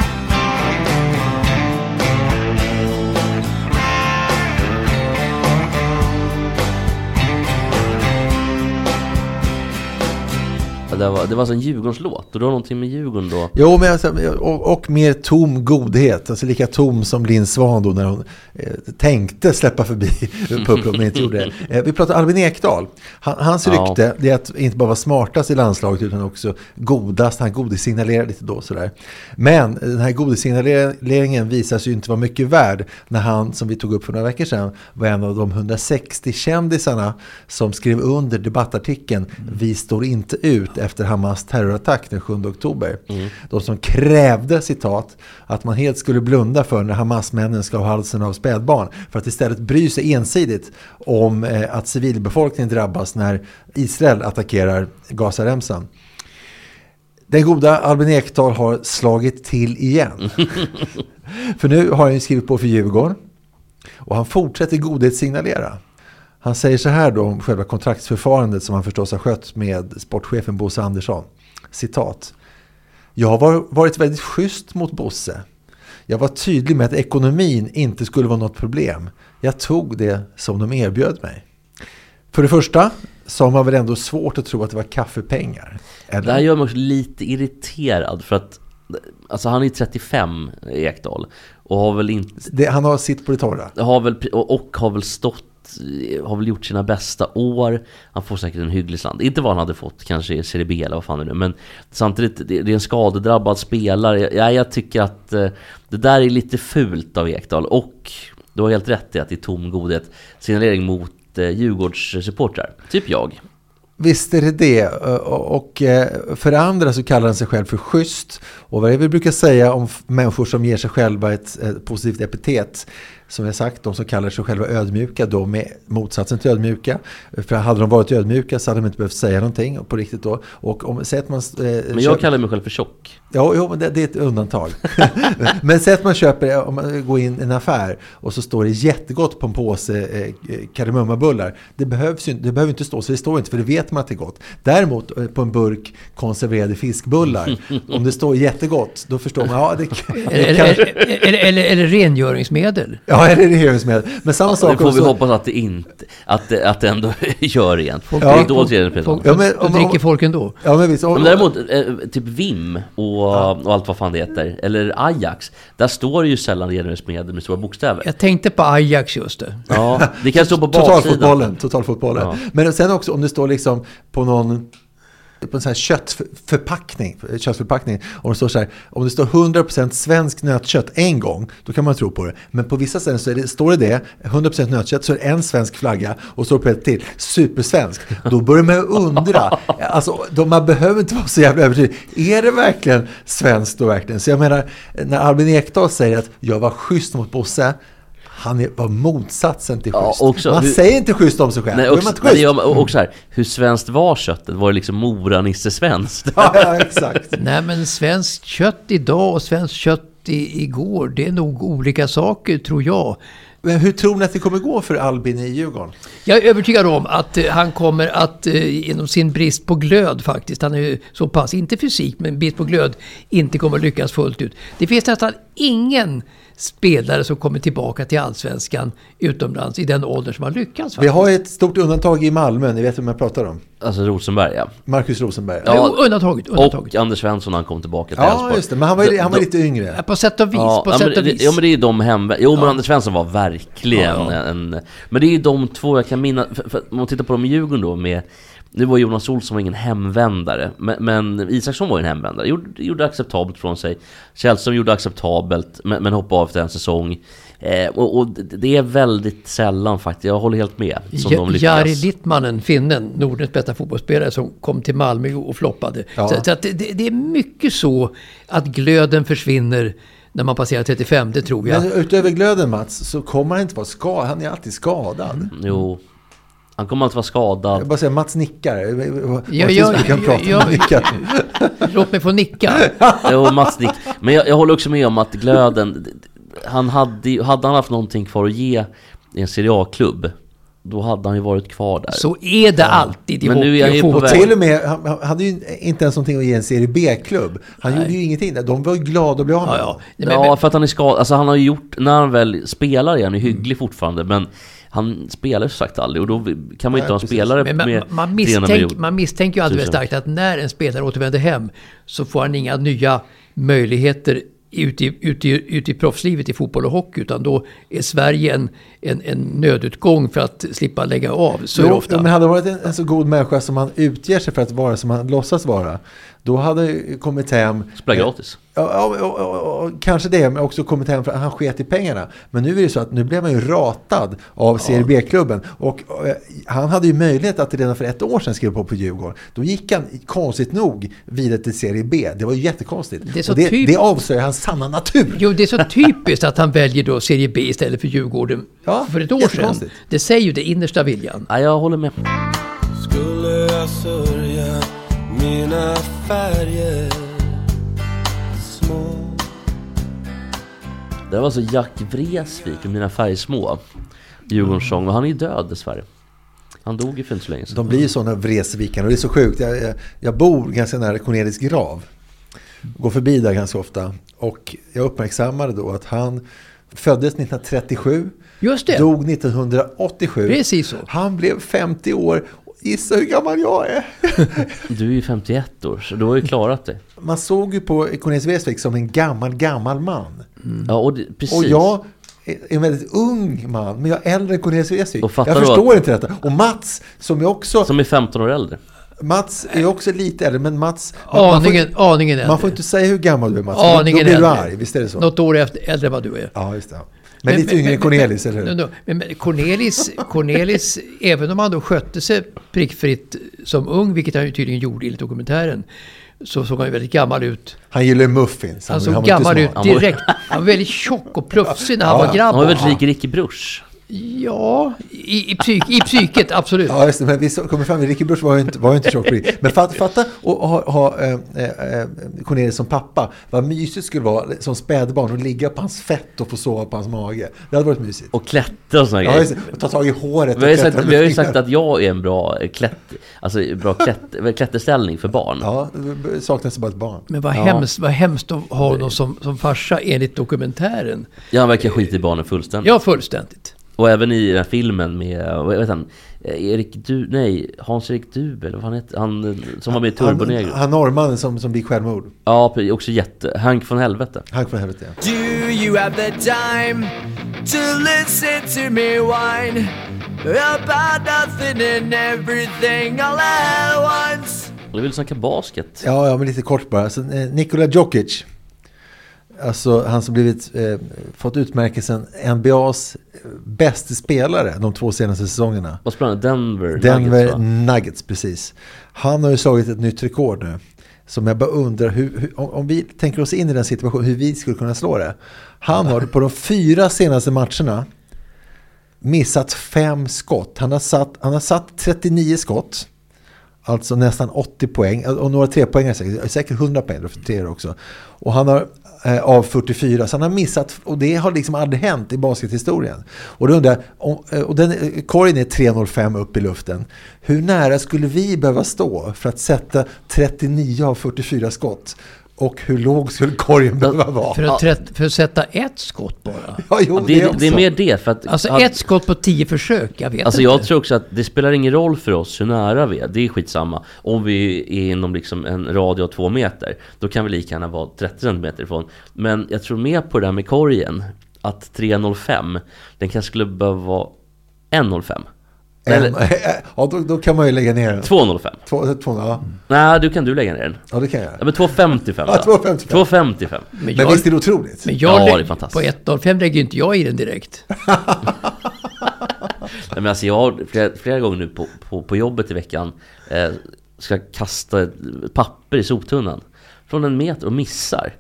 Det var, det var alltså en Djurgårdslåt och det var någonting med Djurgården då. Jo, men alltså, och, och mer tom godhet. Alltså lika tom som Linn Svan då när hon eh, tänkte släppa förbi Pupplo men inte gjorde det. Eh, vi pratar Albin Ekdal. Han, hans Ja. rykte det är att inte bara vara smartast i landslaget utan också godast. Han godisignalerar lite då sådär. Men den här godisignaleringen visar sig ju inte vara mycket värd när han, som vi tog upp för några veckor sedan, var en av de 160 kändisarna som skrev under debattartikeln Vi står inte ut efter Hamas terrorattack den 7 oktober. De som krävde, citat, att man helt skulle blunda för när Hamas-männen ska ha halsen av spädbarn för att istället bry sig ensidigt om eh, att civilbefolkningen drabbas när Israel attackerar Gazaremsan. Den goda Albin Ekdal har slagit till igen. för nu har han skrivit på för Djurgården. Och han fortsätter godhetssignalera. Han säger så här då om själva kontraktsförfarandet som han förstås har skött med sportchefen Bosse Andersson. Citat. Jag har var- varit väldigt schysst mot Bosse. Jag var tydlig med att ekonomin inte skulle vara något problem. Jag tog det som de erbjöd mig. För det första så har man väl ändå svårt att tro att det var kaffepengar. Eller? Det här gör mig också lite irriterad för att Alltså han är 35, Ekdal. Och har väl inte Det, han har sitt på det torra. har väl, och, och har väl stått Eh, har väl gjort sina bästa år. Han får säkert en hygglig slant. Inte vad han hade fått kanske i Serie B eller vad fan det är nu. Men samtidigt, det, är en skadedrabbad spelare. Ja, jag tycker att eh, det där är lite fult av Ekdal. Och du har helt rätt i att det är tom godhet. Signalering mot eh, Djurgårdssupportrar. Typ jag. Visst är det det. Och för det andra så kallar han sig själv för schysst. Och vad är det vi brukar säga om människor som ger sig själva ett positivt epitet? Som jag sagt, de som kallar sig själva ödmjuka, de är motsatsen till ödmjuka. För hade de varit ödmjuka så hade de inte behövt säga någonting på riktigt då. Och om, säg att man, eh, Men jag kallar mig själv för tjock. Ja, jo, men det, det är ett undantag. men säg att man köper, om man går in i en affär och så står det jättegott på en påse eh, kardemummabullar. Det, behövs ju, det behöver inte stå, så det står inte för det vet man att det är gott. Däremot eh, på en burk konserverade fiskbullar, om det står jättegott, då förstår man, ja det, det Eller, kanske... eller, eller, eller, eller rengöringsmedel. Ja, är det regeringsmedel? Men samma Det sak får vi också- hoppas att det inte, att det, att det ändå gör igen. Ja. Det är då tredje pris. Folk, Ja, men om- dricker om- folk ändå. Ja, men visst. Och- Men däremot, eh, typ Vim och, och allt vad fan det heter, eller Ajax, där står det ju sällan rengöringsmedel med stora bokstäver. Jag tänkte på Ajax just det. Ja, det kan stå på baksidan. Totalfotbollen, totalfotbollen. Ja. Men sen också om det står liksom på någon på en sån här köttförpackning, köttförpackning, om det står så här, om det står 100% svensk nötkött en gång, då kan man tro på det. Men på vissa ställen så det, står det det, 100% nötkött, så är det en svensk flagga och så på ett till, supersvensk. Då börjar man undra, alltså de, man behöver inte vara så jävla övertygad. Är det verkligen svenskt då verkligen? Så jag menar, när Albin Ekdal säger att jag var schysst mot Bosse, han är, var motsatsen till Ja, schysst. också man hur- säger inte schysst om sig själv. Nej, också, man inte nej, ja, men också här, hur svenskt var köttet? Var det liksom Mora-Nisse svenskt? Ja, ja, exakt. Nej men svenskt kött idag och svenskt kött i, igår, det är nog olika saker tror jag. Men hur tror ni att det kommer gå för Albin i Djurgården? Jag är övertygad om att eh, han kommer att eh, genom sin brist på glöd faktiskt, han är ju så pass, inte fysik, men brist på glöd, inte kommer att lyckas fullt ut. Det finns nästan ingen spelare som kommer tillbaka till allsvenskan utomlands i den ålder som har lyckats. Vi Faktiskt. har ett stort undantag i Malmö, ni vet vem jag pratar om. Alltså Rosenberg ja. Marcus Rosenberg. Ja, Jo, undantaget, undantaget. Och Anders Svensson han kom tillbaka till Ja, just det. Men han var, han var lite yngre. Ja, På sätt och vis, Ja, på ja, sätt men, och det- vis. ja men det är ju de hemvä- Jo men Anders Svensson var verkligen Ja, ja. en... Men det är ju de två jag kan minnas, för, för, om man tittar på dem i Djurgården då med... Nu var Jonas Olsson ingen hemvändare, men, men Isaksson var ju en hemvändare. Gjorde, gjorde acceptabelt från sig. Källström gjorde acceptabelt, men, men hoppade av efter en säsong. Eh, och, och det är väldigt sällan faktiskt, jag håller helt med, som de Ja- lyckas. Jari Littmanen, finnen, Nordens bästa fotbollsspelare som kom till Malmö och floppade. Ja. Så, så att det, det är mycket så att glöden försvinner när man passerar 35, det tror jag. Men utöver glöden Mats, så kommer han inte vara skadad. Han är alltid skadad. Jo. Han kommer alltid vara skadad. Jag bara säger Mats nickar. Ja, finns ja, vi kan prata ja. om nickar. Låt mig få nicka. Jo, Mats Nick. Men jag, jag håller också med om att glöden, han hade, ju- hade han haft någonting kvar att ge i en Serie A-klubb, då hade han ju varit kvar där. Så är det alltid i Men nu är hockey han och ju på fotboll. väg. Till och med, han, hade ju inte ens någonting att ge en serie B-klubb. Han gjorde ju ingenting. där. De var ju glada att bli av med Ja, ja. Men, Ja, men, för att han är skadad. Alltså han har ju gjort, när han väl spelar är han ju hygglig fortfarande, men han spelar ju som sagt aldrig och då kan man ju inte ha en precis. spelare men man, med man, 300 misstänk, man misstänker ju alldeles Tusen. starkt att när en spelare återvänder hem så får han inga nya möjligheter ute i, ute, i, ute i proffslivet i fotboll och hockey. Utan då är Sverige en, en, en nödutgång för att slippa lägga av. Så Jo, ofta. men hade han varit en, en så god människa som han utger sig för att vara, som han låtsas vara, då hade ju kommit hem... Spelar gratis. Ja, ja, ja, kanske det, men också kommit hem för att han sket i pengarna. Men nu är det så att nu blev han ju ratad av Serie B-klubben. Och eh, han hade ju möjlighet att redan för ett år sedan skriva på på Djurgården. Då gick han, konstigt nog, vidare till Serie B. Det var ju jättekonstigt. Det är det, typ- det avslöjar hans sanna natur. Jo, det är så typiskt att han väljer då Serie B istället för Djurgården Ja, för ett år sedan. Det säger ju det innersta viljan. Ja, jag håller med. Skulle jag sörja mina färger små Det var alltså Jack Vreeswijk och Mina färgsmå. Djurgårdens sång, och han är ju död dessvärre. Han dog ju för inte så länge sedan. De blir ju sådana vresvikare och det är så sjukt. Jag, jag, jag bor ganska nära Cornelis grav. Går förbi där ganska ofta. Och jag uppmärksammade då att han föddes 1937. Just det. Dog 1987. Precis så. Han blev 50 år. Gissa hur gammal jag är. Du är ju 51 år, så du har ju klarat det. Man såg ju på Cornelis Vreeswijk som en gammal, gammal man. Ja, och det, precis. Och jag är en väldigt ung man, men jag är äldre än Cornelis Vreeswijk. Jag förstår inte detta. Och Mats, som är också... Som är 15 år äldre. Mats är också lite äldre, men Mats... man- man får- Aningen, aningen äldre. Man får inte säga hur gammal du är Mats, för då- Aningen blir du äldre. arg. Visst är det så? Något år efter, äldre än vad du är. Ja, just det. Men, lite yngre än Cornelis, eller hur? Men, men, men Cornelis, Cornelis, även om han då skötte sig prickfritt som ung, vilket han ju tydligen gjorde enligt dokumentären, så såg han ju väldigt gammal ut. Han gillar muffins. Han var- såg inte gammal ut. Han direkt. Han var väldigt tjock och plufsig när han Ja, var grabb. Han var väldigt lik Ricky Bruch. Ja, i, i, psyk, i psyket, absolut. Ja, just det. Men vi kommer fram, Ricky Bruch var ju inte, var ju inte tjock. Men fatta, fatta att ha, ha eh, eh, Cornelis som pappa. Vad mysigt skulle vara som spädbarn att ligga på hans fett och få sova på hans mage. Det hade varit mysigt. Och klättra och såna Ja, grejer. Och ta tag i håret. Vi har, ju sagt, vi har ju sagt att jag är en bra, klätt, alltså, bra klätt, klätterställning för barn. Ja, det saknas bara ett barn. Men vad, Ja. hemskt, vad hemskt att ha honom som, som farsa enligt dokumentären. Ja, han verkar skita i barnen fullständigt. Ja, fullständigt. Och även i den här filmen med, vad vet han, eh, Erik du, nej, Hans-Erik Dubel, vad han heter, han eh, som var med i Turbo Han, Negro. han norrmannen som, som begick självmord. Ja, också jätte, Hank från helvete. Han från helvete. ja. Do you have the time to listen to me whine about nothing and everything all at once? Jag vill snacka basket. Ja, ja, men lite kort bara. Så, eh, Nikola Djokic. Alltså han som blivit, eh, fått utmärkelsen NBAs bästa spelare de två senaste säsongerna. Vad spelar han? Denver? Denver Nuggets? Nuggets, precis. Han har ju slagit ett nytt rekord nu. Som jag bara undrar, hur, hur, om, om vi tänker oss in i den situationen, hur vi skulle kunna slå det. Han har på de fyra senaste matcherna missat fem skott. Han har satt, han har satt 39 skott. Alltså nästan 80 poäng. Och några trepoängare säkert. Säkert 100 poäng för tre också. Och han har eh, av 44. Så han har missat. Och det har liksom aldrig hänt i baskethistorien. Och då undrar jag. Eh, och den, eh, korgen är 3,05 upp i luften. Hur nära skulle vi behöva stå för att sätta 39 av 44 skott? Och hur låg skulle korgen behöva vara? För att, trätt, för att sätta ett skott bara. Ja, jo, Ja, det, det, det är mer det, för att... Alltså att- ett skott på tio försök, jag vet Alltså inte. jag tror också att det spelar ingen roll för oss hur nära vi är, det är skitsamma. Om vi är inom liksom en radie av två meter, då kan vi lika gärna vara 30 centimeter ifrån. Men jag tror mer på det här med korgen, att 3,05, den kanske skulle behöva vara 1,05. En, ja, då, då kan man ju lägga ner den. 2,05. Två, två, ja. Nej, du kan du lägga ner den. ja, det kan jag Ja, men 2,55 Ja, då. 2,55. 2,55. Men Men jag, visst är det otroligt? men jag Ja, det är fantastiskt. På 1.05 lägger inte jag i den direkt. Nej, men alltså jag har flera, flera gånger nu på, på, på jobbet i veckan eh, ska kasta papper i soptunnan från en meter och missar.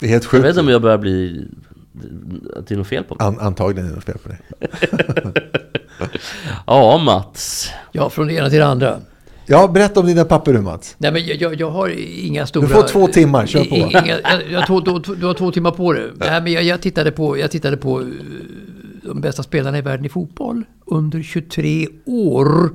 Det är helt Jag sjukt. vet inte om jag börjar bli... Att det är något fel på mig. An, antagligen är det något fel på det. Ja, Mats. Ja, från det ena till det andra. Ja, berätta om dina papper du Mats. Nej, men jag, jag, jag har inga stora... får två timmar, kör på. Inga, jag, jag tog, du, du har två timmar på det. Nej, men jag, jag tittade på, jag tittade på eh, de bästa spelarna i världen i fotboll under 23 år.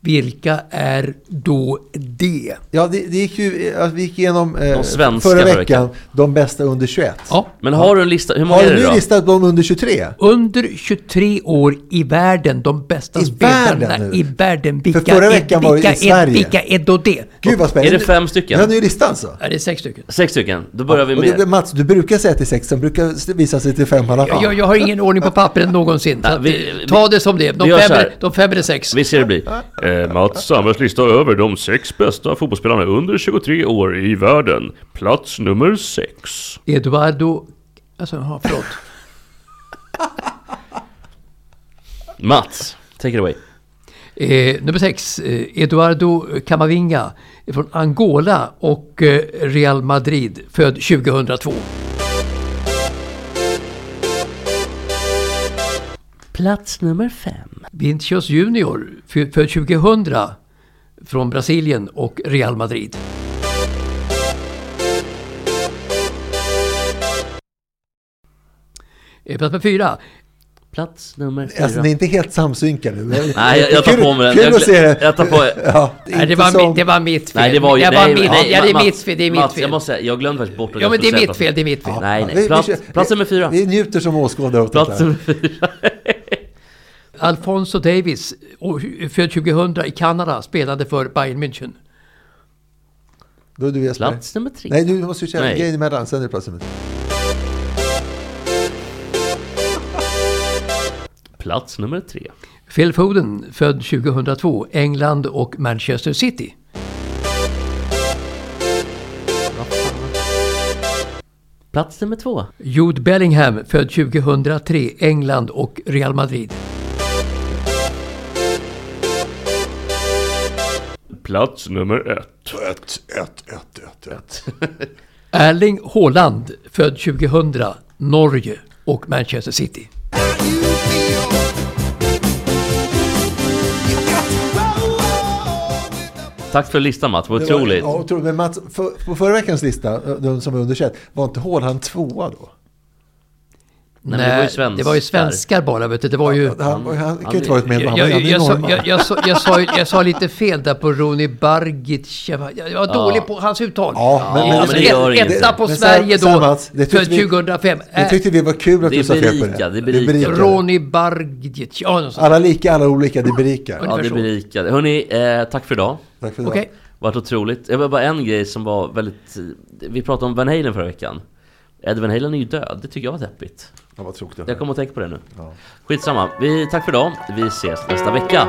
Vilka är då det? Ja, det, det gick ju, alltså, vi gick igenom eh, förra förra veckan de bästa under 21. Ja, Men har du en lista? Hur många Har är du det nu då? listat de under 23? under 23 år i världen, de bästa I spelarna världen nu? i världen. Vilka, förra veckan är, var det i vilka, Sverige. är, vilka är då det? Gud vad spännande. Är det fem stycken? Ja, en ny lista alltså. Ja, det är sex stycken. Sex stycken. Då börjar vi Och med... du, Mats, du brukar säga till sex, sen brukar visa sig till fem i alla fall. Jag, jag har ingen ordning på pappret någonsin. Att, vi- eh, ta det som det. De vi fem, är, de fem eller sex. Vi ser det bli. Eh, Mats Sandbergs lista över de sex bästa fotbollsspelarna under 23 år i världen. Plats nummer sex. Eduardo... Alltså, ja, förlåt. Mats, take it away. Eh, nummer sex, eh, Eduardo Camavinga från Angola och eh, Real Madrid, född 2002. Plats nummer fem. Vinicius Junior, fö- född 2000 från Brasilien och Real Madrid. Plats nummer fyra, Plats nummer fyra. Alltså, ni är inte helt samsynkade. Nej, jag, jag tar på mig den. Kul Jag, att se det. jag tar på... Ja, Nej, det, var, som- mi- det var mitt fel. Nej, det var ju... nej, nej, ja, det är mitt fel. Det är mitt Mats, fel. jag måste säga, jag glömde faktiskt bort att Ja, jag men det är säga mitt fel. Det är mitt fel. plats- Nej, Vi- nej. vi Plats, kör- plats nummer fyra. Vi njuter som åskådare åt Plats nummer fyra. Alfonso Davis, född 2000 i Kanada, spelade för Bayern München. Då är du Jesper. Plats nummer tre. Nej, du måste ju Nej. grejen emellan. Sen är det plats nummer tre. Plats nummer tre. Phil Foden, född 2002, England och Manchester City. Plats nummer två. Jude Bellingham, född 2003, England och Real Madrid. Plats nummer ett. Ett, ett, ett, ett, ett. Erling Haaland, född 2000, Norge och Manchester City. Tack för listan Mats, Det var- otroligt. Ja, otroligt. Men Mats, för, på förra veckans lista, de som var underkänd, var inte Haaland tvåa då? Nej, men det var ju svenskar. det var ju svenskar bara. Vet du. Det var ju... Han, han, han kan ju inte varit med, Jag, han var jag, ju jag, sa, jag, jag, sa, jag, sa, jag sa lite fel där på Roni Bargic. Jag var, jag dålig på hans uttal. Ja, men- Ja, men det gör Ett-. Etta på Men Sverige då, Mats, det tyckte för vi- 2005. Det tyckte vi var kul att du sa fel på det. det är berika. Roni Bargic. Ja. Alla lika, alla olika, det berikar. Ja, det berikade. Hörni, eh, tack för idag. Tack för idag. Okej. Vart otroligt. Det var bara en grej som var väldigt... Vi pratade om Van Halen förra veckan. Ed Van Halen är ju död. Det tycker jag var deppigt. Ja, vad tråkigt. Jag kommer att tänka på det nu. Skitsamma. Vi, tack för idag. Vi ses nästa vecka.